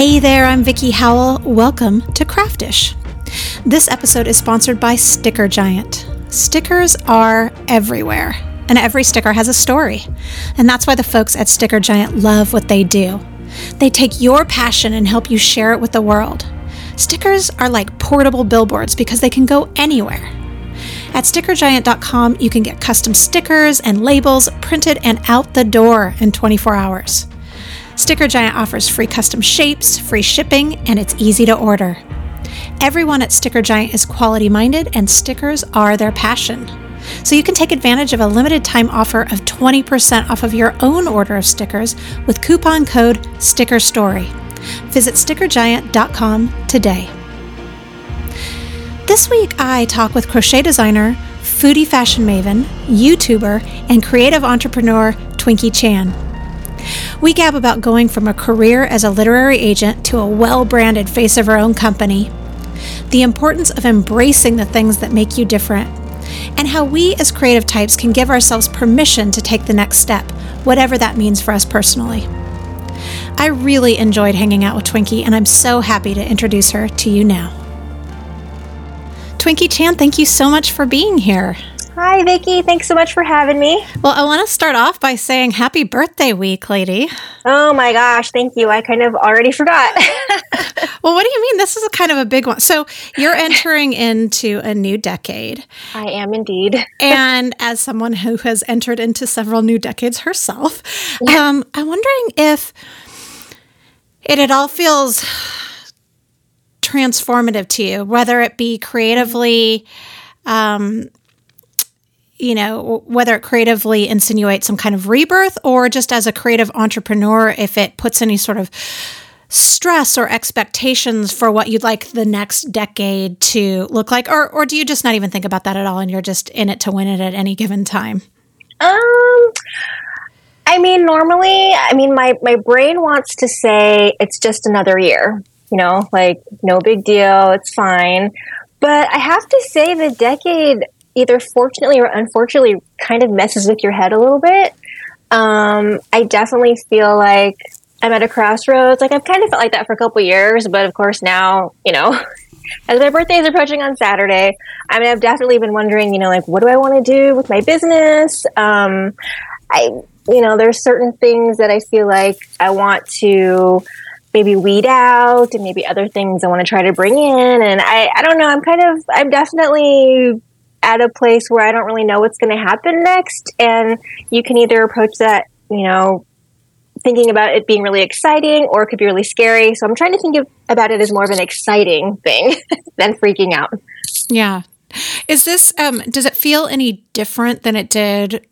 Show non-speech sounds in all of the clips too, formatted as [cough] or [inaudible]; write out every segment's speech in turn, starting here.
Hey there, I'm Vicki Howell. Welcome to Craftish. This episode is sponsored by Sticker Giant. Stickers are everywhere, and every sticker has a story. And that's why the folks at Sticker Giant love what they do. They take your passion and help you share it with the world. Stickers are like portable billboards because they can go anywhere. At stickergiant.com, you can get custom stickers and labels printed and out the door in 24 hours. Sticker Giant offers free custom shapes, free shipping, and it's easy to order. Everyone at Sticker Giant is quality minded, and stickers are their passion. So you can take advantage of a limited time offer of 20% off of your own order of stickers with coupon code STICKERSTORY. Visit stickergiant.com today. This week, I talk with crochet designer, foodie fashion maven, YouTuber, and creative entrepreneur Twinkie Chan. We gab about going from a career as a literary agent to a well branded face of her own company, the importance of embracing the things that make you different, and how we as creative types can give ourselves permission to take the next step, whatever that means for us personally. I really enjoyed hanging out with Twinkie, and I'm so happy to introduce her to you now. Twinkie Chan, thank you so much for being here. Hi, Vicki. Thanks so much for having me. Well, I want to start off by saying happy birthday week, lady. Oh my gosh, thank you. I kind of already forgot. [laughs] well, what do you mean? This is a kind of a big one. So, you're entering into a new decade. I am indeed. [laughs] and as someone who has entered into several new decades herself, um, I'm wondering if it at all feels transformative to you, whether it be creatively, um, you know, whether it creatively insinuates some kind of rebirth or just as a creative entrepreneur, if it puts any sort of stress or expectations for what you'd like the next decade to look like or or do you just not even think about that at all and you're just in it to win it at any given time? Um i mean normally i mean my my brain wants to say it's just another year you know like no big deal it's fine. But i have to say the decade either fortunately or unfortunately kind of messes with your head a little bit. Um, I definitely feel like I'm at a crossroads. Like I've kind of felt like that for a couple years, but of course now, you know, [laughs] as my birthday is approaching on Saturday, I mean, I've definitely been wondering, you know, like what do I want to do with my business? Um, I, you know, there's certain things that I feel like I want to maybe weed out and maybe other things I want to try to bring in. And I, I don't know, I'm kind of, I'm definitely at a place where I don't really know what's going to happen next. And you can either approach that, you know, thinking about it being really exciting or it could be really scary. So I'm trying to think of, about it as more of an exciting thing [laughs] than freaking out. Yeah. Is this, um, does it feel any different than it did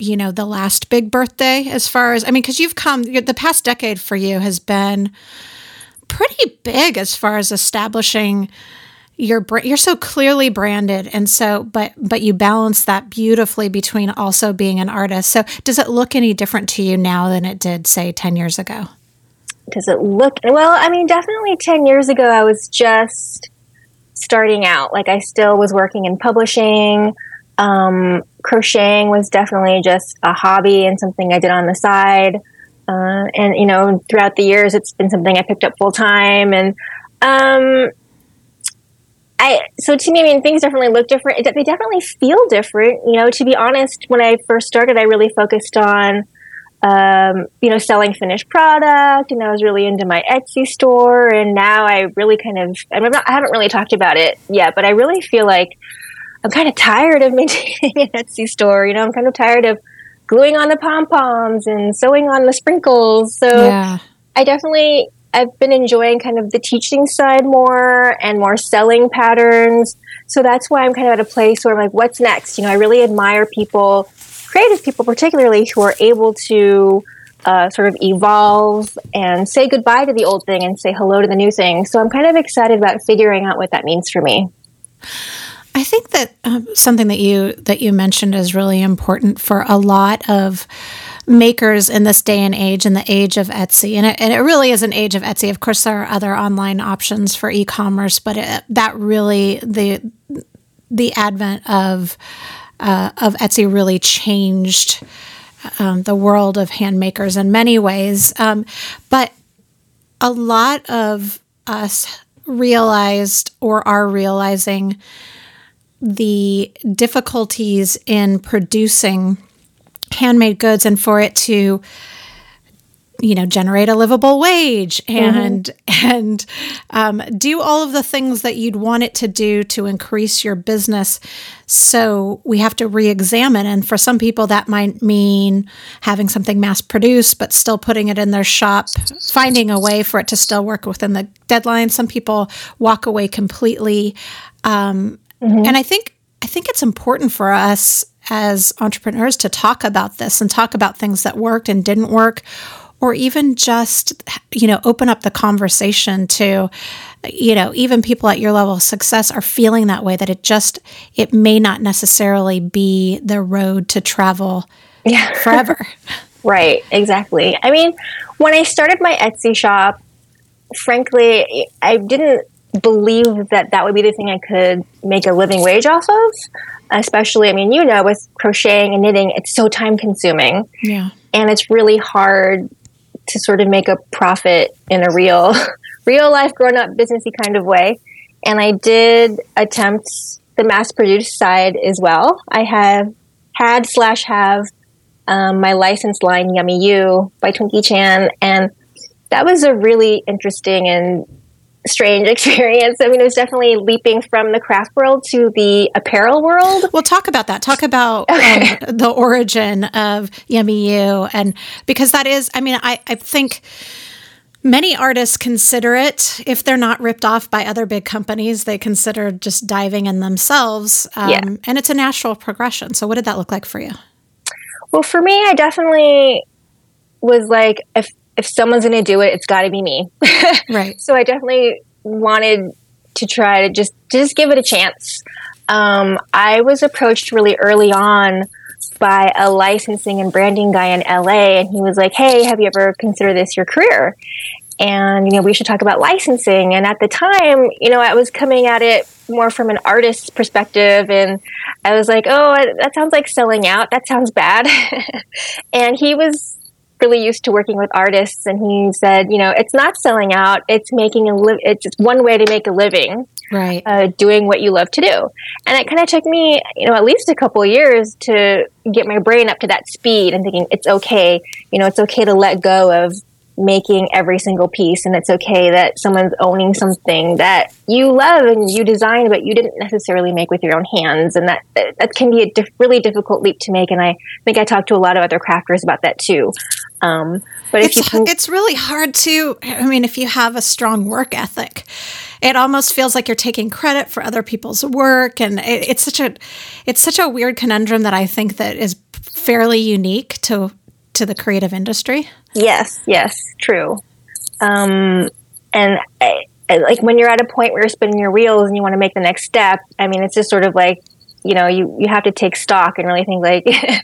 you know the last big birthday as far as i mean because you've come the past decade for you has been pretty big as far as establishing you're you're so clearly branded and so but but you balance that beautifully between also being an artist. So does it look any different to you now than it did say 10 years ago? Does it look well i mean definitely 10 years ago i was just starting out. Like i still was working in publishing. Um, crocheting was definitely just a hobby and something i did on the side. Uh, and you know throughout the years it's been something i picked up full time. And um, I so to me, I mean, things definitely look different. They definitely feel different. You know, to be honest, when I first started, I really focused on, um, you know, selling finished product, and I was really into my Etsy store. And now I really kind of, I'm not, I haven't really talked about it yet, but I really feel like I'm kind of tired of [laughs] maintaining an Etsy store. You know, I'm kind of tired of gluing on the pom poms and sewing on the sprinkles. So yeah. I definitely I've been enjoying kind of the teaching side more and more selling patterns. So that's why I'm kind of at a place where I'm like, what's next? You know, I really admire people, creative people particularly, who are able to uh, sort of evolve and say goodbye to the old thing and say hello to the new thing. So I'm kind of excited about figuring out what that means for me. I think that um, something that you that you mentioned is really important for a lot of makers in this day and age, in the age of Etsy. And it, and it really is an age of Etsy. Of course, there are other online options for e commerce, but it, that really, the, the advent of, uh, of Etsy really changed um, the world of handmakers in many ways. Um, but a lot of us realized or are realizing the difficulties in producing handmade goods and for it to you know generate a livable wage and mm-hmm. and um, do all of the things that you'd want it to do to increase your business so we have to re-examine and for some people that might mean having something mass produced but still putting it in their shop finding a way for it to still work within the deadline some people walk away completely um, mm-hmm. and i think i think it's important for us as entrepreneurs to talk about this and talk about things that worked and didn't work or even just you know open up the conversation to you know even people at your level of success are feeling that way that it just it may not necessarily be the road to travel yeah. [laughs] forever right exactly i mean when i started my etsy shop frankly i didn't believe that that would be the thing i could make a living wage off of especially i mean you know with crocheting and knitting it's so time consuming yeah and it's really hard to sort of make a profit in a real, [laughs] real life grown up businessy kind of way. And I did attempt the mass produced side as well. I have had slash have um, my licensed line Yummy You by Twinkie Chan, and that was a really interesting and strange [laughs] experience. I mean, it was definitely leaping from the craft world to the apparel world. Well, talk about that. Talk about okay. um, [laughs] the origin of Yummy You, and because that is, I mean, I, I think many artists consider it if they're not ripped off by other big companies they consider just diving in themselves um, yeah. and it's a natural progression so what did that look like for you well for me i definitely was like if if someone's going to do it, it's got to be me. [laughs] right. So I definitely wanted to try to just just give it a chance. Um, I was approached really early on by a licensing and branding guy in LA, and he was like, "Hey, have you ever considered this your career?" And you know, we should talk about licensing. And at the time, you know, I was coming at it more from an artist's perspective, and I was like, "Oh, that sounds like selling out. That sounds bad." [laughs] and he was really used to working with artists and he said you know it's not selling out. It's making a live it's one way to make a living right. uh, doing what you love to do. And it kind of took me you know at least a couple years to get my brain up to that speed and thinking it's okay you know it's okay to let go of making every single piece and it's okay that someone's owning something that you love and you designed but you didn't necessarily make with your own hands. And that that can be a diff- really difficult leap to make and i think i talked to a lot of other crafters about that too um, but it's, can- it's really hard to i mean if you have a strong work ethic it almost feels like you're taking credit for other people's work and it, it's such a it's such a weird conundrum that i think that is fairly unique to to the creative industry Yes, yes, true. Um, and I, I, like when you're at a point where you're spinning your wheels and you want to make the next step, I mean, it's just sort of like, you know, you, you have to take stock and really think like, [laughs]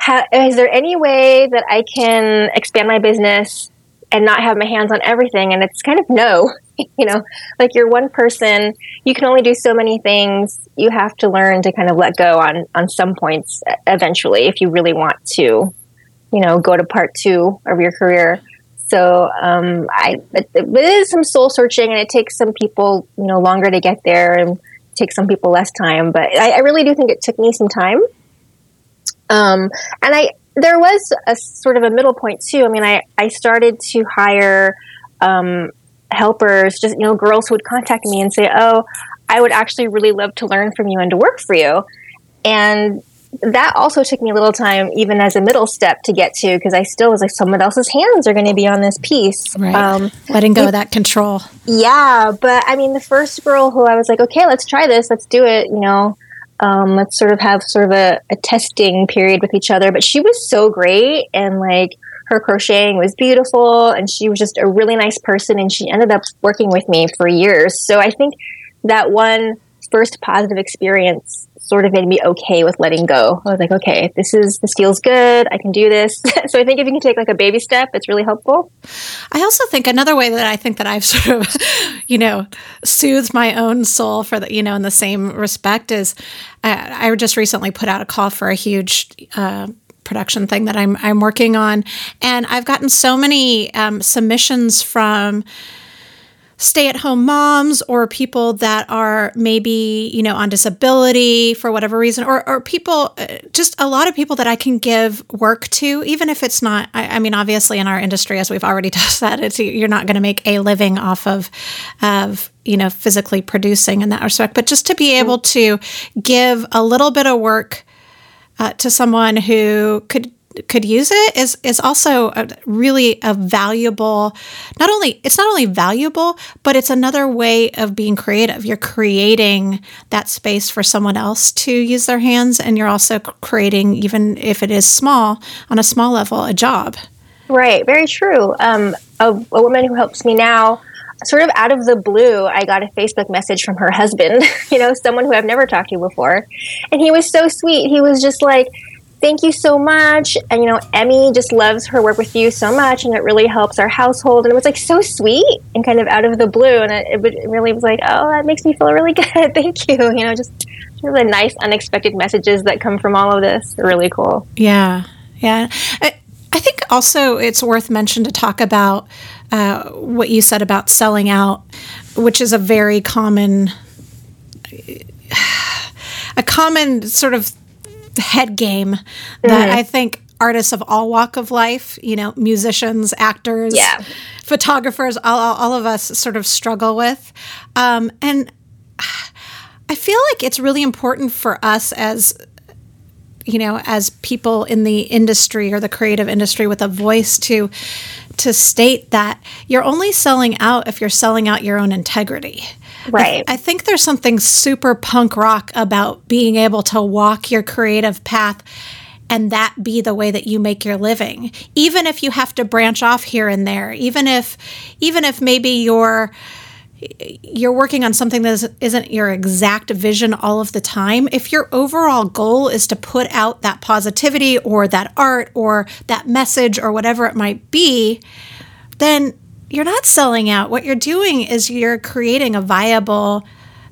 how, is there any way that I can expand my business and not have my hands on everything? And it's kind of no, [laughs] you know, like you're one person, you can only do so many things. You have to learn to kind of let go on, on some points eventually if you really want to you know, go to part two of your career. So um, I, it, it is some soul searching, and it takes some people, you know, longer to get there, and takes some people less time. But I, I really do think it took me some time. Um, and I, there was a sort of a middle point too. I mean, I, I started to hire um, helpers, just you know, girls who would contact me and say, "Oh, I would actually really love to learn from you and to work for you." And that also took me a little time, even as a middle step, to get to because I still was like, someone else's hands are going to be on this piece. Right. Um, Letting go it, of that control. Yeah. But I mean, the first girl who I was like, okay, let's try this, let's do it, you know, um, let's sort of have sort of a, a testing period with each other. But she was so great and like, her crocheting was beautiful and she was just a really nice person and she ended up working with me for years. So I think that one first positive experience sort of made me okay with letting go. I was like, okay, this is this feels good. I can do this. [laughs] so I think if you can take like a baby step, it's really helpful. I also think another way that I think that I've [laughs] sort of, you know, soothed my own soul for the, you know, in the same respect is uh, I just recently put out a call for a huge uh, production thing that I'm I'm working on, and I've gotten so many um, submissions from stay at home moms or people that are maybe, you know, on disability for whatever reason, or, or people, uh, just a lot of people that I can give work to, even if it's not, I, I mean, obviously in our industry, as we've already [laughs] touched that, it's, you're not going to make a living off of, of, you know, physically producing in that respect, but just to be able to give a little bit of work uh, to someone who could could use it is is also a, really a valuable not only it's not only valuable but it's another way of being creative you're creating that space for someone else to use their hands and you're also creating even if it is small on a small level a job right very true um, a, a woman who helps me now sort of out of the blue, I got a Facebook message from her husband, [laughs] you know, someone who I've never talked to before. And he was so sweet. He was just like, thank you so much. And, you know, Emmy just loves her work with you so much and it really helps our household. And it was like so sweet and kind of out of the blue. And it, it really was like, oh, that makes me feel really [laughs] good. thank you. You know, just, the nice, unexpected messages that come from all of this really cool. Yeah. Yeah. I, I think also it's worth mention to talk about uh, what you said about selling out, which is a very common, [sighs] a common sort of head game that mm-hmm. I think artists of all walk of life, you know, musicians, actors, yeah. photographers, all, all, of us sort of struggle with. Um, and I feel like it's really important for us as you know as people in the industry or the creative industry with a voice to to state that you're only selling out if you're selling out your own integrity Right. I, I, think there's something super punk rock about being able to walk your creative path and that be the way that you make your living. Even if you have to branch off here and there, even if even if maybe you're you're working on something that isn't your exact vision all of the time. If your overall goal is to put out that positivity or that art or that message or whatever it might be, then you're not selling out. What you're doing is you're creating a viable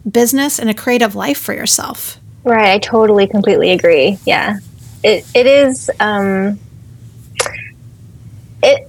business and a creative life for yourself. Right. I totally, completely agree. Yeah. It, it is. Um, it,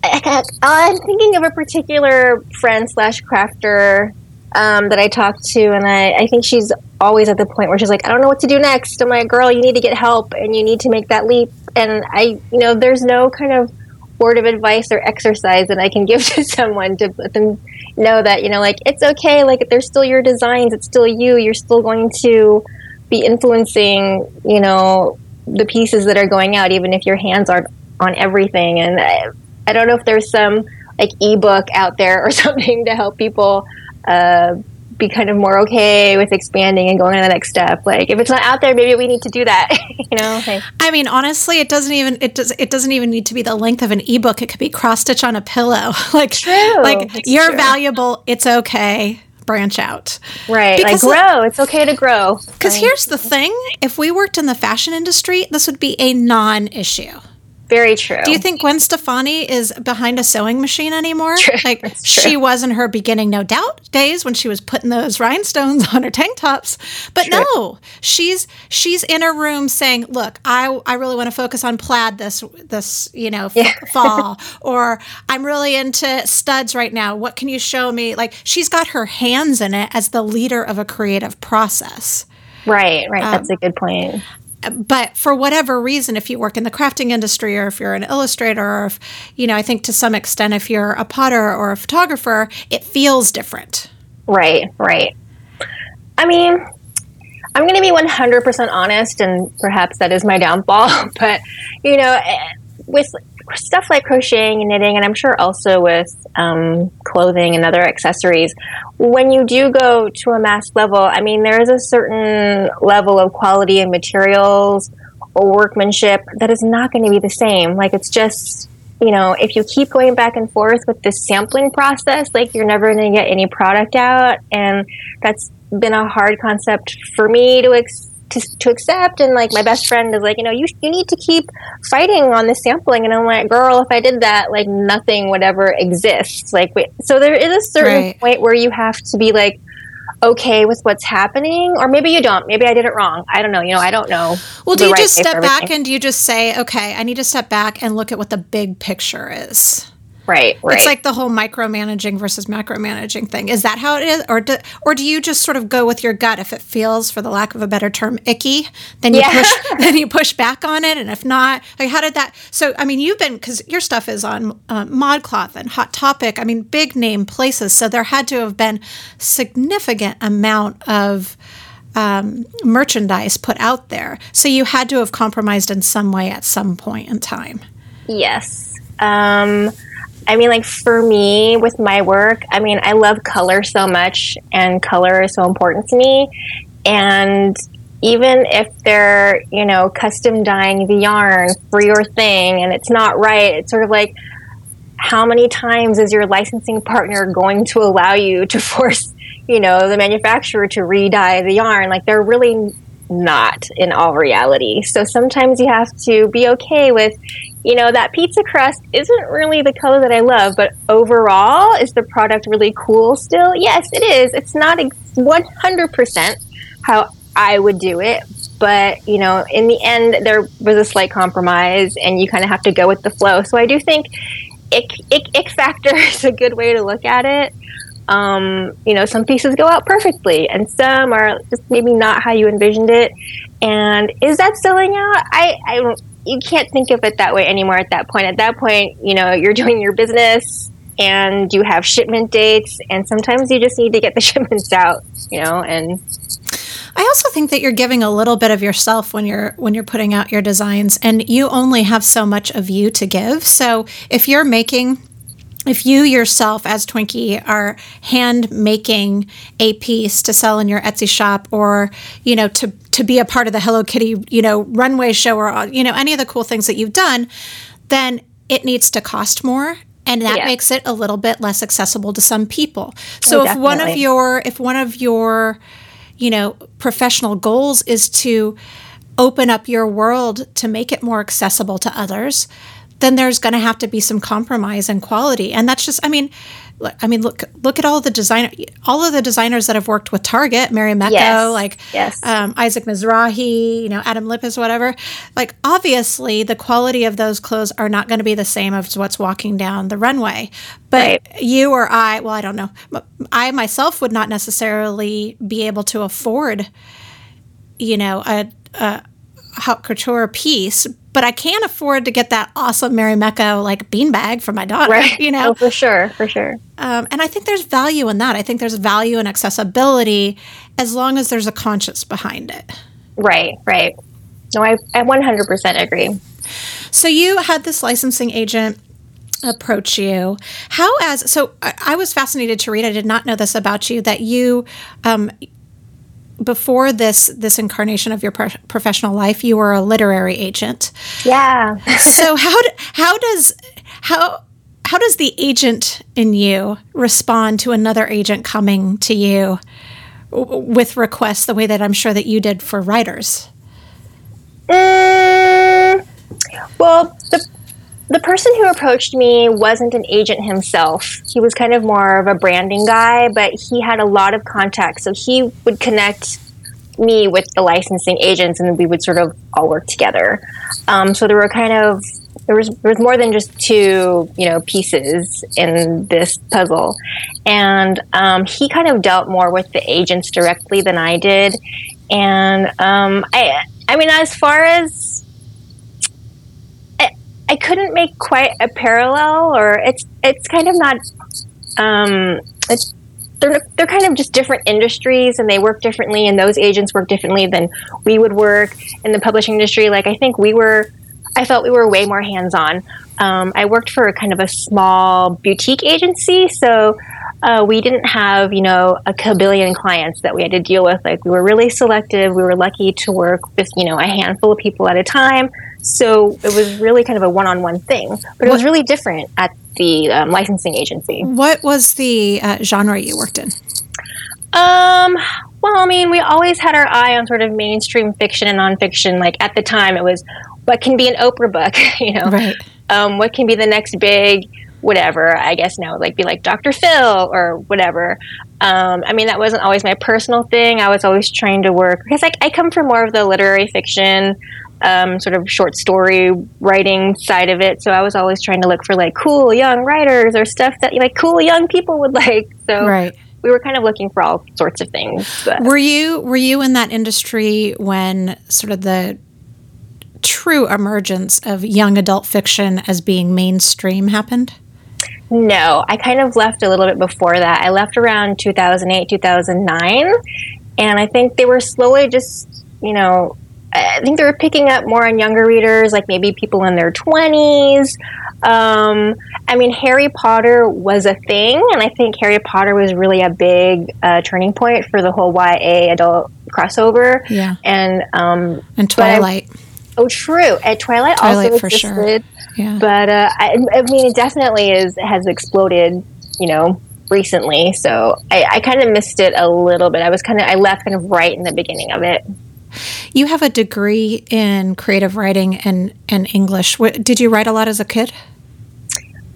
I'm thinking of a particular friend slash crafter um, that I talked to, and I, I think she's always at the point where she's like, I don't know what to do next. I'm like, girl, you need to get help and you need to make that leap. And I, you know, there's no kind of word of advice or exercise that I can give [laughs] to someone to let them know that, you know, like it's okay, like they're still your designs, it's still you, you're still going to be influencing, you know, the pieces that are going out, even if your hands aren't on everything. And I, I don't know if there's some like ebook out there or [laughs] something to help people uh, be kind of more okay with expanding and going to the next step. Like if it's not out there, maybe we need to do that. [laughs] you know. Like, I mean, honestly, it doesn't even it does it doesn't even need to be the length of an ebook. It could be cross stitch on a pillow. [laughs] like true. like it's you're true. valuable. It's okay. Branch out. Right. Because like grow. It's okay to grow. Because right. here's the thing: if we worked in the fashion industry, this would be a non-issue. Very true. Do you think Gwen Stefani is behind a sewing machine anymore? True. Like [laughs] she was in her beginning, no doubt, days when she was putting those rhinestones [laughs] on her tank tops. But true. no, she's she's in her room saying, "Look, I I really want to focus on plaid this this you know yeah. [laughs] fall, or I'm really into studs right now. What can you show me?" Like she's got her hands in it as the leader of a creative process. Right, right. Um, That's a good point but for whatever reason, if you work in the crafting industry or if you're an illustrator or if, you know, I think to some extent, if you're a potter or a photographer, it feels different. Right, right. I mean, I'm going to be 100% honest, and perhaps that is my downfall, [laughs] but, you know, eh, with stuff like crocheting and knitting, and I'm sure also with um, clothing and other accessories, when you do go to a mass level, I mean, there is a certain level of quality and materials or workmanship that is not going to be the same. Like, it's just, you know, if you keep going back and forth with this sampling process, like, you're never going to get any product out. And that's been a hard concept for me to ex- to, to accept. And like my best friend is like you know you, you need to keep fighting on the sampling. And i'm like girl if i did that like nothing would ever exist. Like wait, so there is a certain right. point where you have to be like okay with what's happening. Or maybe you don't. Maybe i did it wrong. I don't know. You know i don't know well do you right just step back and do you just say okay i need to step back and look at what the big picture is Right, right. It's like the whole micromanaging versus macromanaging thing. Is that how it is, or do, or do you just sort of go with your gut if it feels, for the lack of a better term, icky? Then you yeah. push, [laughs] then you push back on it, and if not, like how did that? So I mean, you've been because your stuff is on uh, ModCloth and Hot Topic. I mean, big name places. So there had to have been significant amount of um, merchandise put out there. So you had to have compromised in some way at some point in time. Yes. Um, I mean, like for me with my work, I mean, I love color so much, and color is so important to me. And even if they're, you know, custom dyeing the yarn for your thing and it's not right, it's sort of like, how many times is your licensing partner going to allow you to [laughs] force, you know, the manufacturer to re-dye the yarn? Like, they're really not in all reality. So sometimes you have to be okay with, you know, that pizza crust isn't really the color that I love, but overall, is the product really cool still? Yes, it is. It's not 100% how I would do it, but, you know, in the end, there was a slight compromise and you kind of have to go with the flow. So I do think ick, ick, ick factor [laughs] is a good way to look at it. Um, you know, some pieces go out perfectly and some are just maybe not how you envisioned it. And is that selling out? I, I you can't think of it that way anymore at that point. At that point, you know, you're [laughs] doing your business and you have shipment dates and sometimes you just need to get the [laughs] shipments out, you know, and I also think that you're giving a little bit of yourself when you're when you're putting out your designs and you only have so much of you to give. So if you're making if you yourself as Twinkie are hand making a piece to sell in your Etsy shop or, you know, to to be a part of the Hello Kitty, you know, runway show or you know, any of the cool things that you've done, then it needs to cost more and that yeah. makes it a little bit less accessible to some people. So oh, if one of your if one of your you know, professional goals is to open up your world to make it more accessible to others, then there's going to have to be some compromise in quality. And that's just, I mean, I mean, look look at all the designer, all of the designers that have worked with Target, Marimekko, yes. like yes. Um, Isaac Mizrahi, you know, Adam Lippes, whatever. Like, obviously, the quality of those clothes are not going to be the same as what's walking down the runway. But right. you or I, well, I don't know, I myself would not necessarily be able to afford, you know, a, a haute couture piece but I can't afford to get that awesome Marimekko like beanbag for my daughter. Right. You know, oh, for sure, for sure. Um, and I think there's value in that. I think there's value in accessibility as long as there's a conscience behind it. Right, right. No, I, I 100% agree. So you had this licensing agent approach you how as so I, I was fascinated to read i did not know this about you that you um, before this this incarnation of your pro- professional life, you were a literary agent. Yeah. so [laughs] how do, how does how how does the agent in you respond to another agent coming to you with requests the way that I'm sure that you did for writers? Mm, well, the the person who approached me wasn't an agent himself. He was kind of more of a branding guy, but he had a lot of contacts. So he would connect me with the licensing agents and we would sort of all work together. Um, so there were kind of there was there was more than just two you know pieces in this puzzle, and um, he kind of dealt more with the agents directly than I did, and um, I I mean as far as I couldn't make quite a parallel, or it's it's kind of not. Um, it's they're they're kind of just different industries, and they work differently, and those agents work differently than we would work in the publishing industry. Like I think we were, I felt we were way more hands on. Um, I worked for a kind of a small boutique agency, so uh, we didn't have you know a kabillion clients that we had to deal with. Like we were really selective. We were lucky to work with you know a handful of people at a time. So it was really kind of a one-on-one thing, but it was really different at the um, licensing agency. What was the uh, genre you worked in? Um, well, I mean, we always had our eye on sort of mainstream fiction and nonfiction. Like at the time, it was what can be an Oprah book, [laughs] you know, right? Um, what can be the next big whatever. I guess now like be like Dr. Phil or whatever. Um, I mean, that wasn't always my personal thing. I was always trying to work because I, I come from more of the literary fiction, um, sort of short story writing side of it. So I was always trying to look for like cool young writers or stuff that like cool young people would like. So right. we were kind of looking for all sorts of things. But. Were you were you in that industry when sort of the true emergence of young adult fiction as being mainstream happened? No, I kind of left a little bit before that. I left around 2008, 2009, and I think they were slowly just, you know, I think they're picking up more on younger readers, like maybe people in their 20s. Um, I mean, Harry Potter was a thing, and I think Harry Potter was really a big uh, turning point for the whole YA adult crossover. Yeah. And, um, and Twilight. I, oh, true. At Twilight, Twilight also existed. For sure. Yeah. But uh, I, I, mean, it definitely is has exploded. You know, recently. So I, I kind of missed it a little bit. I was kind of I left kind of right in the beginning of it. You have a degree in creative writing and and English. Did you write a lot as a kid?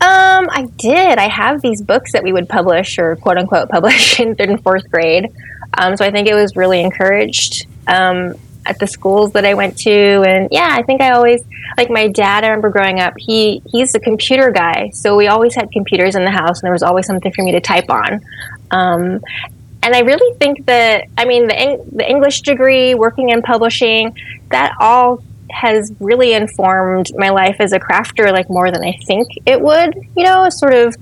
Um, I did. I have these books that we would publish or quote unquote publish [laughs] in third and fourth grade. Um, so I think it was really encouraged. Um, at the schools that I went to. And yeah, I think I always like my dad. I remember growing up. He he's a computer guy, so we always had computers in the house, and there was always something for me to type on. Um, and I really think that I mean the the English degree, working in publishing, that all has really informed my life as a crafter like more than I think it would. You know, sort of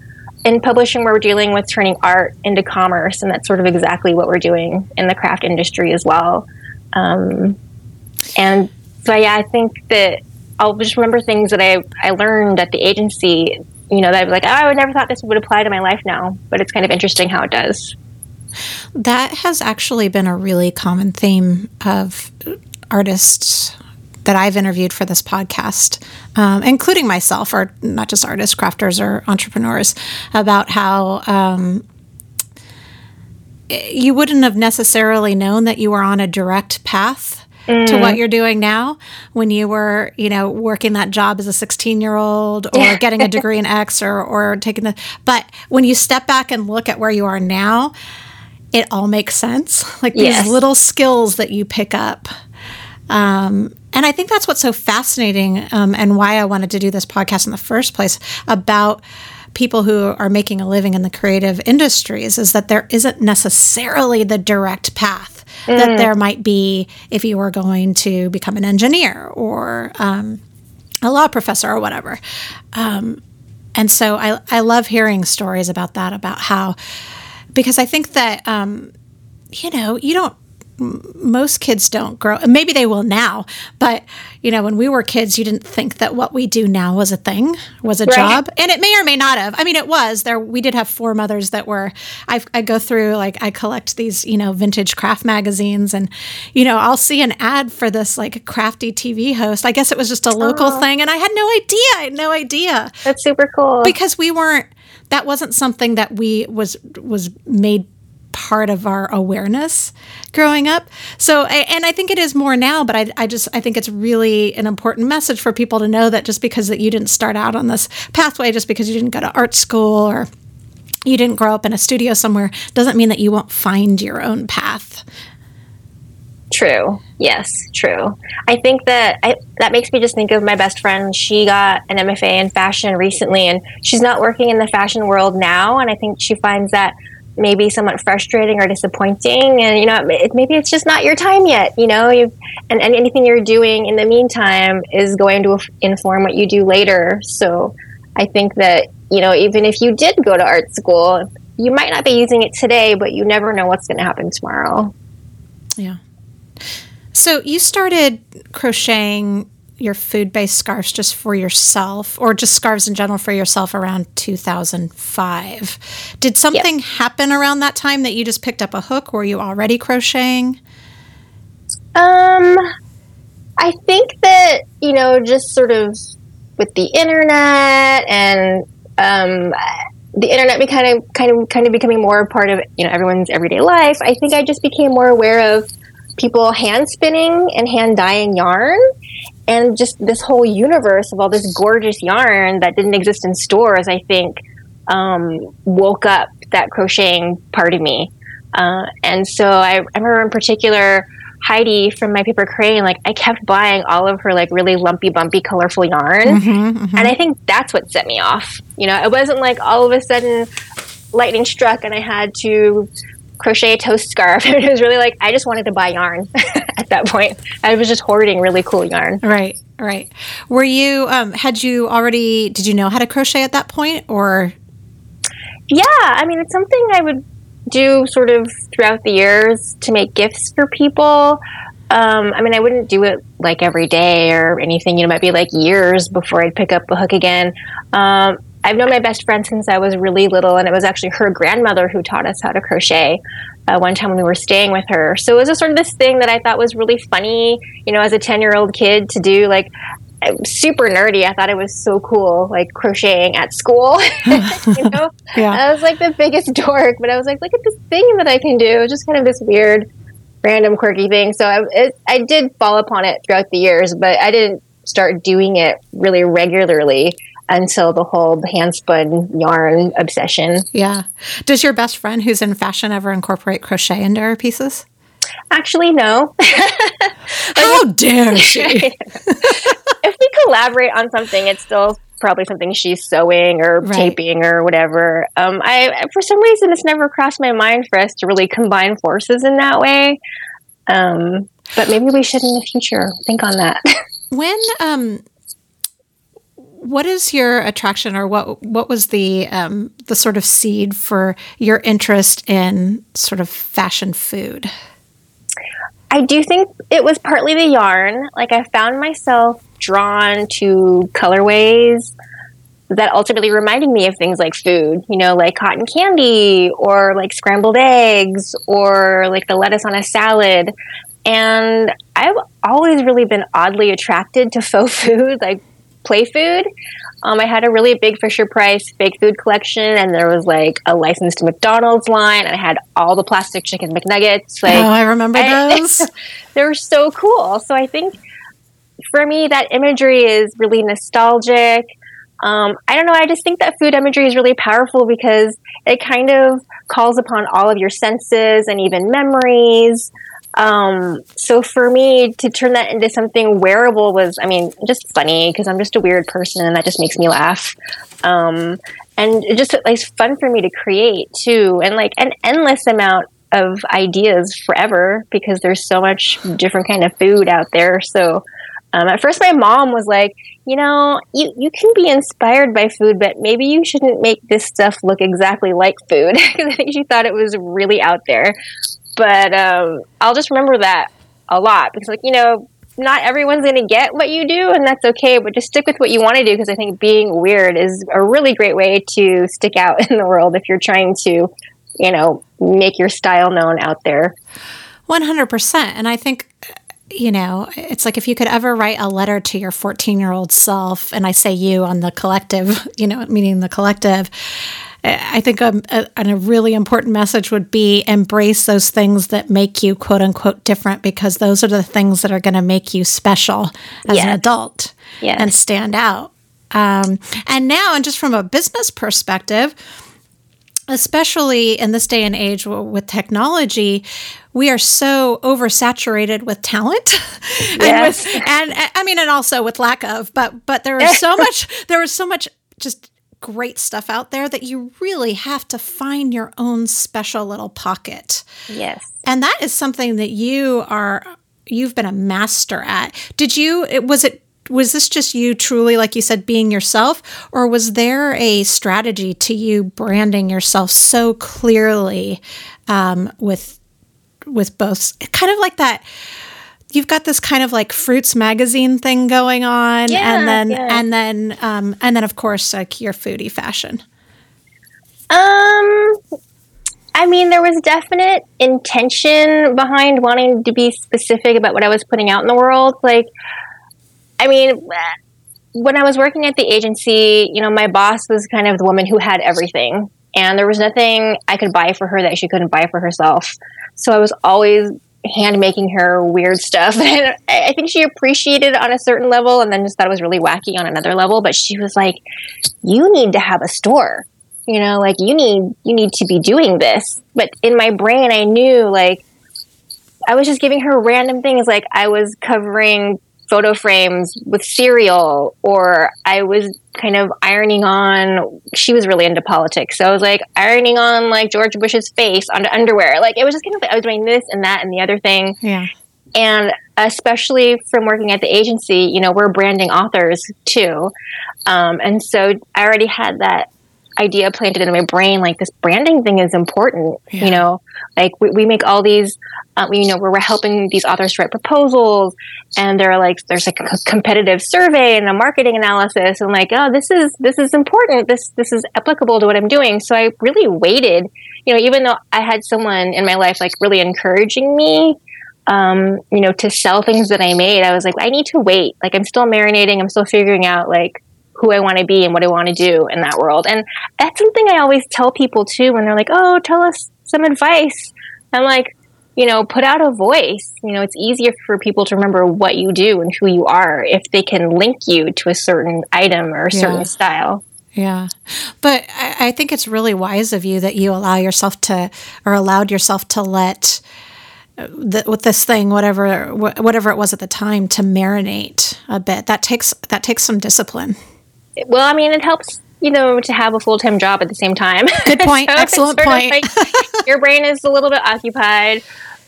in publishing where we're dealing with turning art into commerce, and that's sort of exactly what we're doing in the craft industry as well. Um, and so, yeah, I think that I'll just remember things that I, I learned at the agency, you know, that I was like, oh, I would never thought this would apply to my life now, but it's kind of interesting how it does. That has actually been a really common theme of artists that I've interviewed for this podcast, um, including myself, or not just artists, crafters, or entrepreneurs, about how um, you wouldn't have necessarily known that you were on a direct path mm. to what mm. you're doing now when you were, you know, working that job as a 16 year old or [laughs] getting a degree in X or, or taking the, but when you step back and look at where you are now, it all makes sense. Like yes. these little skills that you pick up. Um, and I think that's what's so fascinating um, and why I wanted to do this podcast in the first place about people who are making a living in the creative industries is that there isn't necessarily the direct path mm. that there might be if you were going to become an engineer or um, a law professor or whatever. Um, and so I, I love hearing stories about that, about how, because I think that, um, you know, you don't most kids don't grow maybe they will now but you know when we were kids you didn't think that what we do now was a thing was a right. job and it may or may not have. I mean it was. There we did have four mothers that were I, I go through like i collect these you know vintage craft magazines and you know i'll see an ad for this like crafty tv host. I guess it was just a local oh. thing and i had no idea. I had no idea. That's super cool. Because we weren't that wasn't something that we was was made part of our awareness growing up. So, and I think it is more now, but I, I just, I think it's really an important message for people to know that just because that you didn't start out on this pathway, just because you didn't go to art school or you didn't grow up in a studio somewhere, doesn't mean that you won't find your own path. True. Yes, true. I think that I, that makes me just think of my best friend. She got an MFA in fashion recently, and she's not working in the fashion world now. And I think she finds that maybe somewhat frustrating or disappointing. And you know it, maybe it's just not your time yet you know and, and anything you're doing in the meantime is going to inform what you do later. So i think that you know even if you did go to art school you might not be using it today but you never know what's going to happen tomorrow. Yeah. So you started crocheting your food based scarves just for yourself, or just scarves in general for yourself around 2005. Did something happen around that time that you just picked up a hook? Were you already crocheting? Um, I think that, you know, just sort of with the internet and, um, the internet be kind of kind of kind of becoming more a part of you know everyone's everyday life. I think I just became more aware of people hand spinning and hand dyeing yarn and just this whole universe of all this gorgeous yarn that didn't exist in stores i think um, woke up that crocheting part of me uh, and so I, I remember in particular Heidi from My Paper Crane, like I kept buying all of her like really lumpy, bumpy, colorful yarn. Mm-hmm, mm-hmm. And I think that's what set me off. You know, it wasn't like all of a sudden lightning struck and I had to crochet a toast scarf. [laughs] it was really like I just wanted to buy yarn [laughs] at that point. I was just hoarding really cool yarn. Right, right. Were you um had you already did you know how to crochet at that point or Yeah, I mean it's something I would do sort of throughout the years to make gifts for people. Um, I mean, I wouldn't do it like every day or anything. You know, it might be like years before I'd pick up a hook again. Um, I've known my best friend since I was really little, and it was actually her grandmother who taught us how to crochet. Uh, one time when we were staying with her, so it was a sort of this thing that I thought was really funny. You know, as a ten-year-old kid to do, like super nerdy. I thought it was so cool, like crocheting at school. [laughs] you [laughs] know, yeah. I was like the biggest [laughs] dork, but I was like, look at this thing that I can do. Just kind of this weird, random, quirky thing. So I, it, I did fall upon it throughout the years, but I didn't start doing it really regularly until the whole hand spun yarn obsession. Yeah. Does your best friend who's in fashion ever incorporate crochet into her pieces? Actually, no. [laughs] [laughs] How dare she? [laughs] if we collaborate on something, it's still probably something she's sewing or right. taping or whatever. Um, I for some reason it's never crossed my mind for us to really combine forces in that way. Um, but maybe we should in the future think on that. when um, what is your attraction, or what what was the um, the sort of seed for your interest in sort of fashion food? I do think it was partly the yarn. Like I found myself drawn to colorways that ultimately reminded me of things like food, you know, like cotton candy or like scrambled eggs or like the lettuce on a salad. And I've always really been oddly attracted to [laughs] faux food, like play food. Um, I had a really big Fisher Price fake food collection, and there was like a licensed McDonald's line, and I had all the plastic chicken McNuggets. Like, oh, I remember [laughs] those. [laughs] they were so cool. So I think for me, that imagery is really nostalgic. Um, I don't know. I just think that food imagery is really powerful because it kind of calls upon all of your senses and even memories. Um, so for me to turn that into something wearable was, I mean, just funny because I'm just a weird person and that just makes me laugh. Um, and it just it's fun for me to create too, and like an endless amount of ideas forever because there's so much different kind of food out there. So um, at first, my mom was like, you know, you, you can be inspired by food, but maybe you shouldn't make this stuff look exactly like food [laughs] because I think she thought it was really out there. But um, I'll just remember that a lot because, like, you know, not everyone's going to get what you do, and that's okay. But just stick with what you want to do because I think being weird is a really great way to stick out [laughs] in the world if you're trying to, you know, make your style known out there. 100%. And I think you know, it's like if you could ever write a letter to your 14 year old self, and I say you on the collective, [laughs] you know, meaning the collective, I think a, a, a, really important message would be embrace those things that make you quote unquote different because those are the things that are going to make you special as yes. an adult yes. and stand out. Um, and now, and just from a business perspective, especially in this day and age with technology, we are so oversaturated with talent [laughs] and yes. with and I mean and also with lack of but but there is so [laughs] much there is so much just great stuff out there that you really have to find your own special little pocket. Yes. And that is something that you are you've been a master at. Did you it was it was this just you truly like you said being yourself or was there a strategy to you branding yourself so clearly um, with with both kind of like that you've got this kind of like fruits magazine thing going on yeah, and then yeah. and then um, and then of course like your foodie fashion. Um i mean there was definite intention behind wanting to be specific about what i was putting out in the world. Like i mean when i was working at the agency you know my boss was kind of the woman who had everything and there was nothing i could buy for her that she couldn't buy for herself. So i was always hand making her weird stuff. [laughs] And I think she appreciated on a certain level and then just thought it was really wacky on another level. But she was like, You need to have a store. You know, like you need you need to be doing this. But in my brain I knew like I was just giving her random things like I was covering photo frames with cereal or I was kind of ironing on she was really into politics. So I was like ironing on like George Bush's face onto underwear. Like it was just kind of like I was doing this and that and the other thing. Yeah. And especially from working at the agency, you know, we're branding authors too. Um, and so I already had that idea planted in my brain like this branding thing is important yeah. you know? Like we, we make all these um, you know where we're helping these authors write proposals and they're like there's like a competitive survey and a marketing analysis and like oh this is this is important. This this is applicable to what i'm doing. So i really waited you know even though i had someone in my life like really encouraging me um, you know to sell things that i made i was like i need to wait. Like i'm still marinating. I'm still figuring out like who I want to be and what I want to do in that world. And that's something I always tell people too when they're like, "Oh, tell us some advice." I'm like, you know, put out a voice. You know, it's easier for people to remember what you do and who you are if they can link you to a certain item or a certain yeah. style. Yeah. But I, I, think it's really wise of you that you allow yourself to, or allowed yourself to let, uh, the, with this thing, whatever whatever it was at the time, to marinate a bit. That takes that takes some discipline well, I mean, it helps you know to have a full time job at the same time. Good [laughs] point. so Excellent point. Like your brain is a little bit occupied.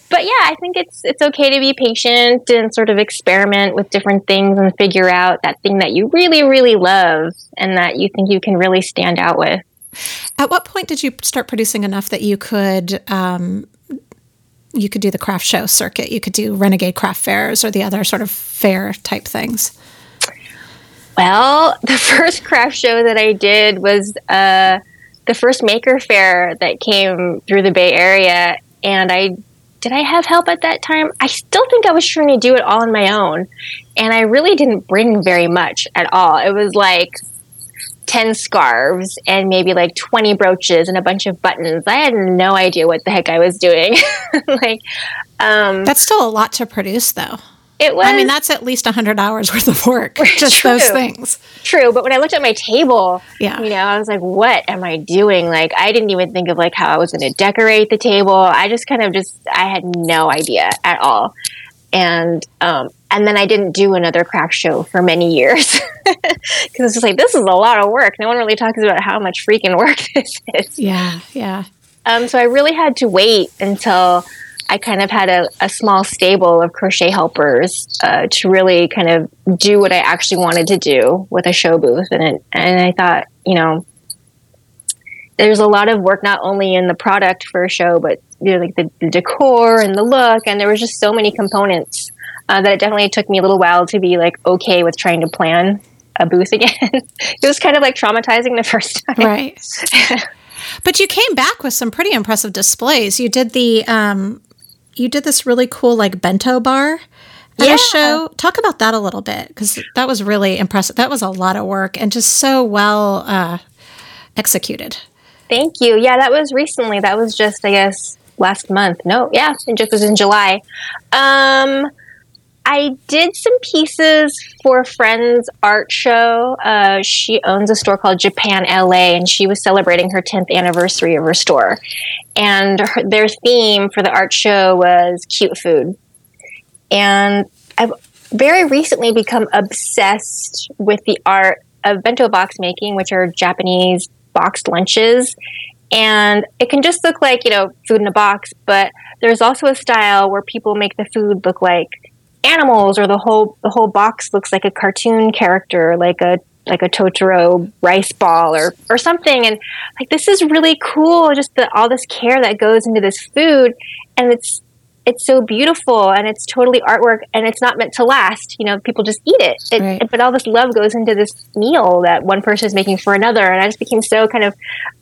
But yeah, I think it's it's okay to be patient and sort of experiment with different things and figure out that thing that you really really love and that you think you can really stand out with. At what point did you start producing enough that you could um, you could do the craft show circuit? You could do renegade craft fairs or the other sort of fair type things. Well, [laughs] the first craft show that I did was uh, the first Maker Faire that came through the Bay Area, and I did I have help at that time? I still think I was trying to do it all on my own, and I really didn't bring very much at all. It was like 10 scarves and maybe like 20 brooches and a bunch of buttons. I had no idea what the heck I was doing. [laughs] like, um, that's still a lot to produce, though. It was. I mean, that's at least 100 hours [laughs] worth of work, just true, those things. True. But when I looked at my table, yeah. you know, I was like, what am I doing? Like, I didn't even think of like how I was going to decorate the table. I just kind of just, I had no idea at all. And, um, and then I didn't do another craft show for many years [laughs] because it's just like, this is a lot of work. No one really talks about how much freaking work [laughs] this is. Yeah. Yeah. Um, so I really had to wait until I kind of had a, a small stable of crochet helpers uh, to really kind of do what I actually wanted to do with a show booth. And it, and I thought, you know, there's a lot of work not only in the product for a show, but you know, like the, the decor and the look. And there was just so many components uh, that it definitely took me a little while to be like okay with trying to plan a booth [laughs] again. it was kind of like traumatizing the first time. Right. [laughs] But you came back with some pretty impressive displays. You did the um, you did this really cool like bento bar at yeah. a show. Talk about that a little bit because that was really impressive. That was a lot of work and just so well uh, executed. Thank you. Yeah, that was recently. That was just, I guess, last month. No, yeah, it just was in July. Um, I did some pieces for a friend's art show. Uh, she owns a store called Japan LA, and she was celebrating her 10th anniversary of her store. And her, their theme for the art show was cute food. And I've very recently become obsessed with the art of bento box making, which are Japanese boxed lunches. And it can just look like, you know, food in a box, but there's also a style where people make the food look like animals or the whole the whole box looks like a cartoon character like a like a Totoro rice ball or or something. And like this is really cool just the, all this care that goes into this food. And it's it's so beautiful and it's totally artwork and it's not meant to last. You know people just eat it, it right. but all this love goes into this meal that one person is making for another. And i just became so kind of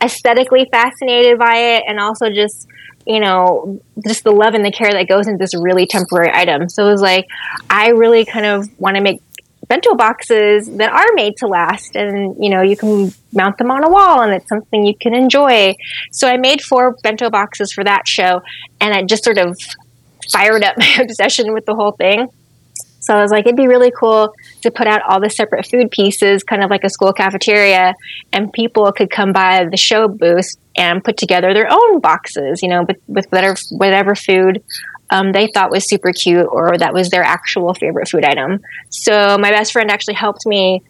aesthetically fascinated by it and also just you know, just the love and the care that goes into this really temporary item. So it was like, I really kind of want to make bento boxes that are made to last and you know you can mount them on a wall and it's something you can enjoy so i made four bento boxes for that show and it just sort of fired up [laughs] my obsession with the whole thing. So I was like, it'd be really cool to put out all the separate food pieces, kind of like a school cafeteria, and people could come by the show booth and put together their own boxes, you know, with, with whatever whatever food um, they thought was super cute or that was their actual favorite food item. So my best friend actually helped me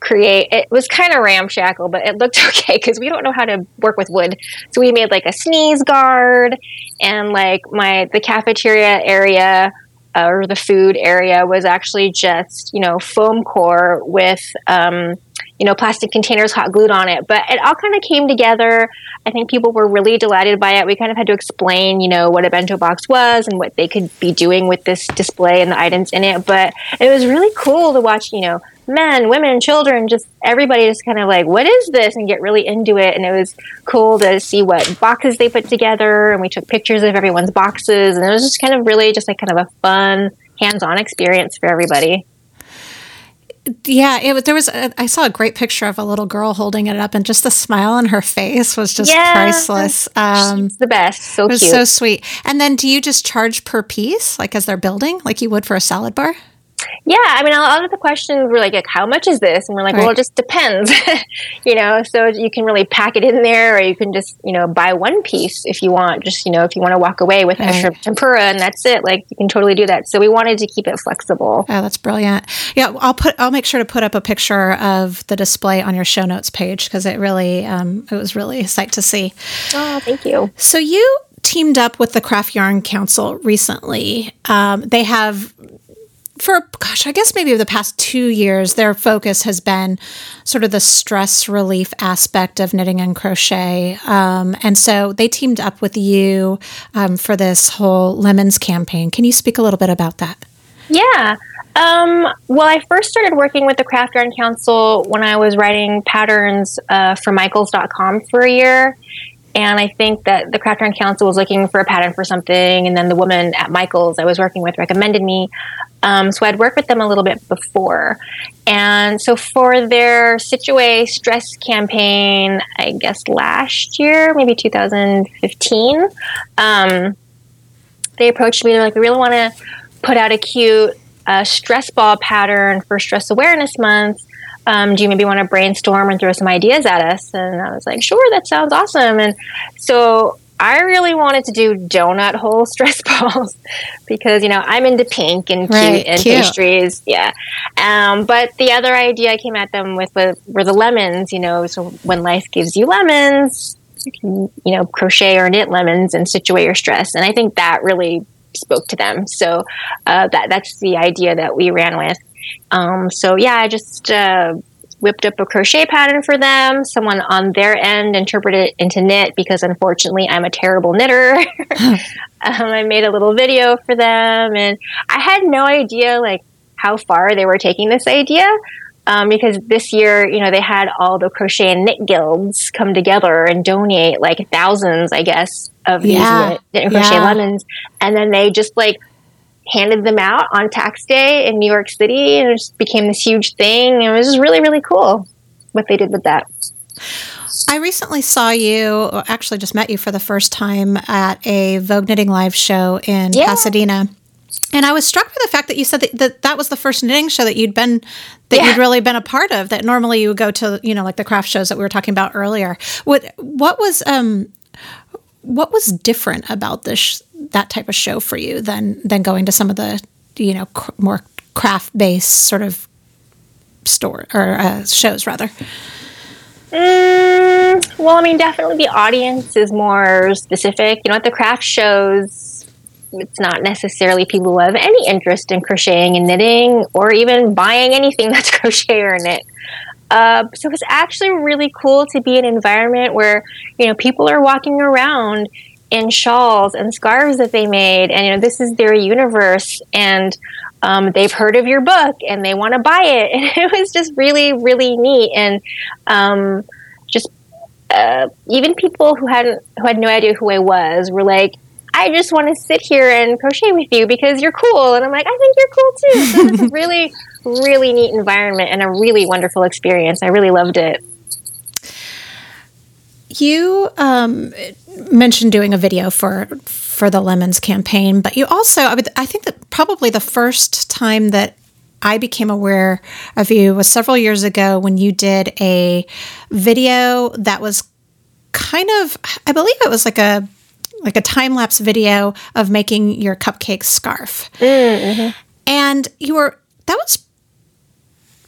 create it was kind of ramshackle but it looked [laughs] okay because we don't know how to work with wood so we made like a sneeze guard and like my the cafeteria area uh, or the food area was actually just you know foam core with um, you know plastic containers hot glued on it. But it all kind of came together. I think people were really delighted by it. We kind of had to explain you know what a bento box was and what they could be doing with this display and the items in it. But it was really cool to watch you know men, women, children, just everybody just kind of like, what is this? And get really into it. And it was cool to see what boxes they put together. And we took pictures of everyone's boxes. And it was just kind of really just like kind of a fun, hands on experience for everybody. Yeah, it was. There was. A, I saw a great picture of a little girl holding it up, and just the smile on her face was just yeah, priceless. Um, the best. So it was cute. so sweet. And then, do you just charge per piece, like as they're building, like you would for a salad bar? Yeah, I mean, a lot of the questions were like, like how much is this? And we're like, right. well, it just depends, [laughs] you know. So you can really pack it in there, or you can just, you know, buy one piece if you want. Just, you know, if you want to walk away with right. extra tempura and that's it, like you can totally do that. So we wanted to keep it flexible. Oh, that's brilliant. Yeah, I'll put, I'll make sure to put up a picture of the display on your show notes page because it really, um, it was really a sight to see. Oh, thank you. So you teamed up with the Craft Yarn Council recently. Um, they have for gosh, I guess maybe the past two years, their focus has been sort of the stress relief aspect of knitting and crochet. Um, and so they teamed up with you um, for this whole lemons campaign. Can you speak a little bit about that? Yeah. Um, well, I first started working with the Craft Yarn Council when I was writing patterns uh, for Michaels.com for a year. And I think that the Craft Yarn Council was looking for a pattern for something, and then the woman at Michaels I was working with recommended me. Um, so I'd worked with them a little bit before. And so for their Stitch Away Stress campaign, I guess last year, maybe 2015, um, they approached me. They're like, we really want to put out a cute uh, stress ball pattern for Stress Awareness Month. Um, do you maybe want to brainstorm and throw some ideas at us? And I was like, sure, that sounds awesome. And so I really wanted to do donut hole [laughs] stress balls because, you know, I'm into pink and cute right, and cute. pastries. Yeah. Um, but the other idea I came at them with were, were the lemons, you know, so when life gives you lemons, you can, you know, crochet or knit lemons and stitch away your stress. And I think that really spoke to them. So uh, that that's the idea that we ran with. Um, so yeah, I just uh, whipped up a crochet pattern for them. Someone on their end interpreted it into knit because unfortunately I'm a terrible knitter. [laughs] [laughs] um, I made a little video for them and I had no idea like how far they were taking this idea. Um, because this year, you know, they had all the crochet and knit guilds come together and donate like thousands, I guess, of yeah. these knit, knit and crochet yeah. lemons. And then they just like handed them out on tax day in New York City, and it just became this huge thing. It was just really, really cool what they did with that. I recently saw you, actually, just met you for the first time at a Vogue Knitting Live show in yeah. Pasadena. And I was struck by the fact that you said that, that that was the first knitting show that you'd been that yeah. you'd really been a part of. That normally you would go to, you know, like the craft shows that we were talking about earlier. What what was um what was different about this that type of show for you than than going to some of the you know cr- more craft based sort of store or uh, shows rather? Mm, well, I mean, definitely the audience is more specific. You know, at the craft shows, it's not necessarily people who have any interest in crocheting and knitting or even buying anything [laughs] that's crochet or knit. Uh, so it's actually really cool to be in an environment where you know people are walking around in shawls and scarves that they made, and you know this is their universe, and um, they've heard of your book and they want to buy it, [laughs] and it was just really really neat, and um, just uh, even people who hadn't who had no idea who I was were like, I just want to sit here and crochet with you because you're cool. And I'm like, I think you're cool too. So it's a [laughs] really, really neat environment and a really wonderful experience. I really loved it. You um, mentioned doing a video for for the Lemons campaign, but you also, I, would, I think that probably the first time that I became aware of you was several years ago when you did a video that was kind of, I believe it was like a like a time lapse video of making your cupcake scarf, mm-hmm. and you were that was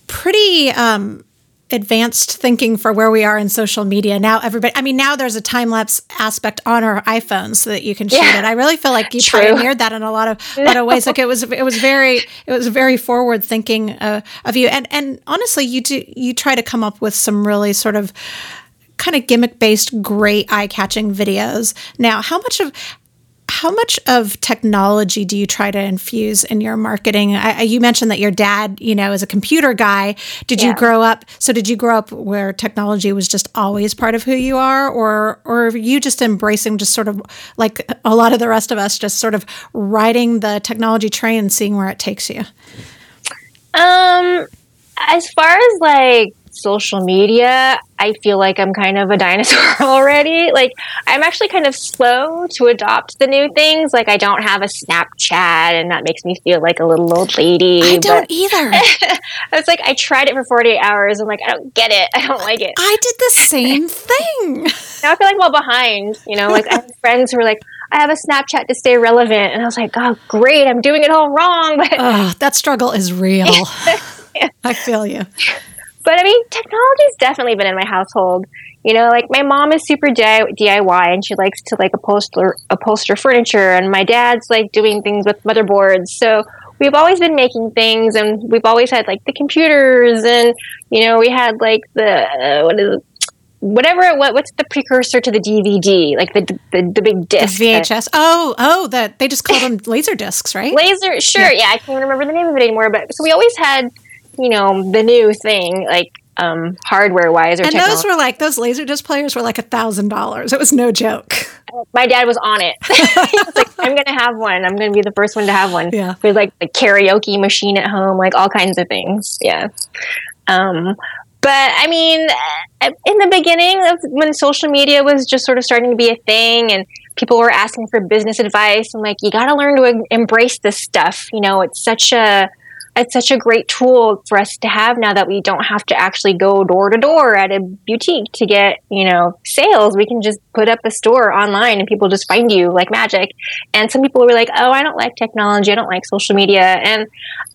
pretty. Um, advanced thinking for where we are in social media now everybody i mean now there's a time lapse aspect on our iphones so that you can shoot yeah. it i really feel like you True. pioneered that in a lot of no. lot of ways like it was it was very it was very forward thinking uh, of you and and honestly you do you try to come up with some really sort of kind of gimmick based great eye catching videos now how much of how much of technology do you try to infuse in your marketing? I, you mentioned that your dad, you know, is a computer guy. Did yeah. you grow up? So did you grow up where technology was just always part of who you are, or or are you just embracing, just sort of like a lot of the rest of us, just sort of riding the technology train and seeing where it takes you? Um, as far as like social media, I feel like I'm kind of a [laughs] dinosaur already. Like, I'm actually kind of slow to adopt the new things. Like, I don't have a Snapchat, and that makes me feel like a little old lady. I don't either. [laughs] I was like, I tried it for 48 hours. I'm like, I don't get it. [laughs] I don't like it. I did the same thing. now I feel like well behind. You know, like I have friends who are like, I have a Snapchat to stay relevant. And I was like, oh, great. I'm doing it all wrong. But oh, that struggle is real. yeah. I feel you. But I mean, technology's definitely been in my household. You know, like my mom is super DIY and she likes to like upholster upholster furniture, and my dad's like doing things with motherboards. So we've always been making things, and we've always had like the computers, and you know, we had like the uh, what is it? whatever what what's the precursor to the DVD like the the, the big disc the VHS that, oh oh that they just called them laser discs right laser sure yeah. yeah I can't remember the name of it anymore but so we always had you know the new thing like um, hardware wise or and technology. those were like those laser disc players were like a thousand dollars. It was no joke. My dad was on it. [laughs] Was like i'm gonna have one. I'm gonna be the first one to have one. Yeah. With like the karaoke machine at home like all kinds of things. Yeah. Um, but I mean, in the beginning of when social media was just sort of starting to be a thing and people were asking for business advice, I'm like, you got to learn to embrace this stuff. You know, it's such a it's such a great tool for us to have now that we don't have to actually go door to door at a boutique to get, you know, sales. We can just put up a store online and people just find you like magic. And some people were like, oh, I don't like technology. I don't like social media. And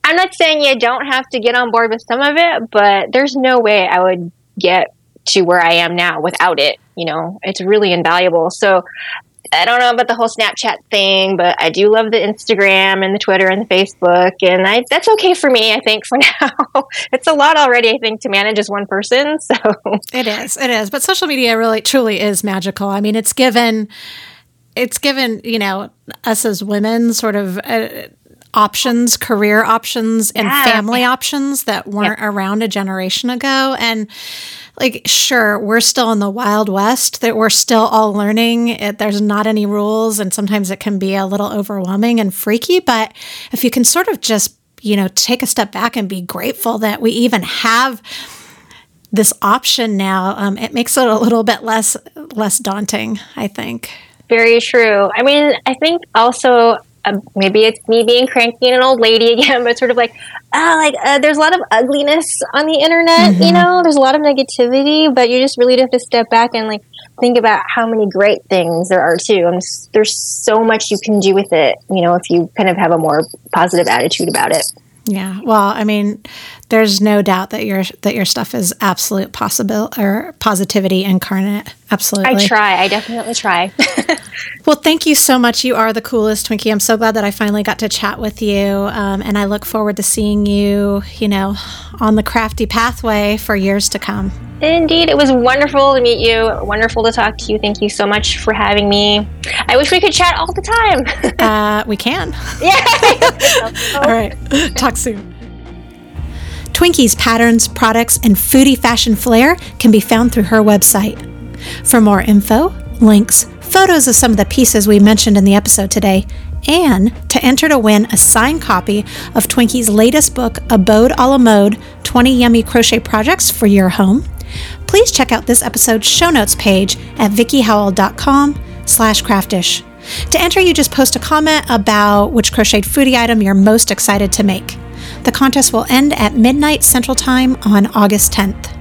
I'm not saying you don't have to get on board with some of it, but there's no way I would get to where I am now without it. You know, it's really invaluable. So I don't know about the whole Snapchat thing, but I do love the Instagram and the Twitter and the Facebook, and I, that's okay for me. I think for [laughs] now, it's a lot already. I think to manage as one person. [laughs] So it is, it is. But social media really, truly is magical. I mean, it's given, it's given you know us as women sort of. Uh, options, career options, and yeah. family options that weren't yeah. around a generation ago. And like sure we're still in the wild west that we're still all learning it, there's not any rules and sometimes it can be a little overwhelming and freaky but if you can sort of just you know take a step back and be grateful that we even have this option now um, it makes it a little bit less less daunting i think. Very true. I mean i think also uh, maybe it's me being cranky and an old lady [laughs] again, but sort of like, ah, like uh, there's a lot of ugliness on the internet. Mm-hmm. You know, there's a lot of negativity, but you just really have to step back and like think about how many great things there are too. And there's so much you can do with it. You know, if you kind of have a more positive attitude about it. Yeah. Well, I mean, there's no doubt that your that your stuff is absolute possible or positivity incarnate. Absolutely. I try. I definitely try. [laughs] well, thank you so much. You are the coolest, Twinkie. I'm so glad that I finally got to chat with you, um, and I look forward to seeing you. You know, on the crafty pathway for years to come. Indeed, it was wonderful to meet you. Wonderful to talk to you. Thank you so much for having me. I wish we could chat all the time. [laughs] uh, we can. Yeah. [laughs] all right. Talk soon. Twinkie's patterns, products, and foodie fashion flair can be found through her website. For more info, links, photos of some of the pieces we mentioned in the episode today, and to enter to win a signed copy of Twinkie's latest book, Abode a la Mode 20 Yummy Crochet Projects for Your Home, please check out this episode's show notes page at vickiehowell.com slash craftish. To enter, you just post a comment about which crocheted foodie item you're most excited to make. The contest will end at midnight Central Time on August 10th.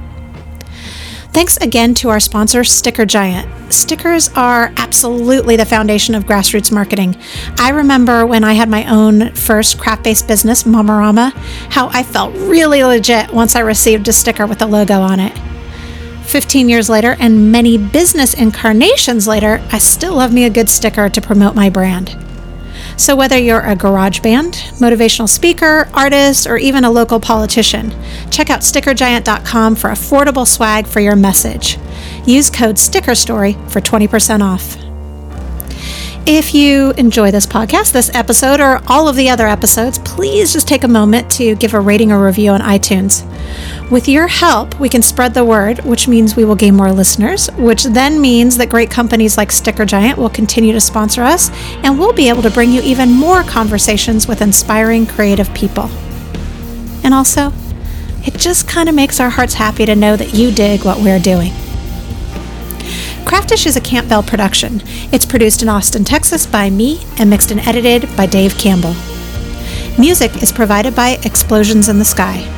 Thanks again to our sponsor, Sticker Giant. Stickers are absolutely the foundation of grassroots marketing. I remember when I had my own first craft based business, Mamarama, how I felt really legit once I received a sticker with a logo on it. 15 years later, and many business incarnations later, I still love me a good sticker to promote my brand. So, whether you're a garage band, motivational speaker, artist, or even a local politician, check out stickergiant.com for affordable swag for your message. Use code STICKERSTORY for 20% off. If you enjoy this podcast, this episode, or all of the other episodes, please just take a moment to give a rating or review on iTunes. With your help, we can spread the word, which means we will gain more listeners, which then means that great companies like Sticker Giant will continue to sponsor us, and we'll be able to bring you even more conversations with inspiring creative people. And also, it just kind of makes our hearts happy to know that you dig what we're doing. Craftish is a Campbell production. It's produced in Austin, Texas by me and mixed and edited by Dave Campbell. Music is provided by Explosions in the Sky.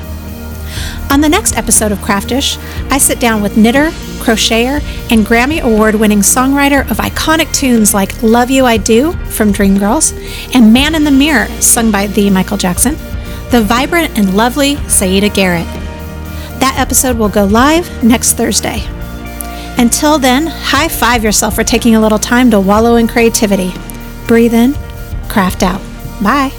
On the next episode of Craftish, I sit down with knitter, crocheter, and Grammy Award winning songwriter of iconic tunes like Love You I Do from Dreamgirls and Man in the Mirror, sung by the Michael Jackson, the vibrant and lovely Siedah Garrett. That episode will go live next Thursday. Until then, high five yourself for taking a little time to wallow in creativity. Breathe in, craft out. Bye.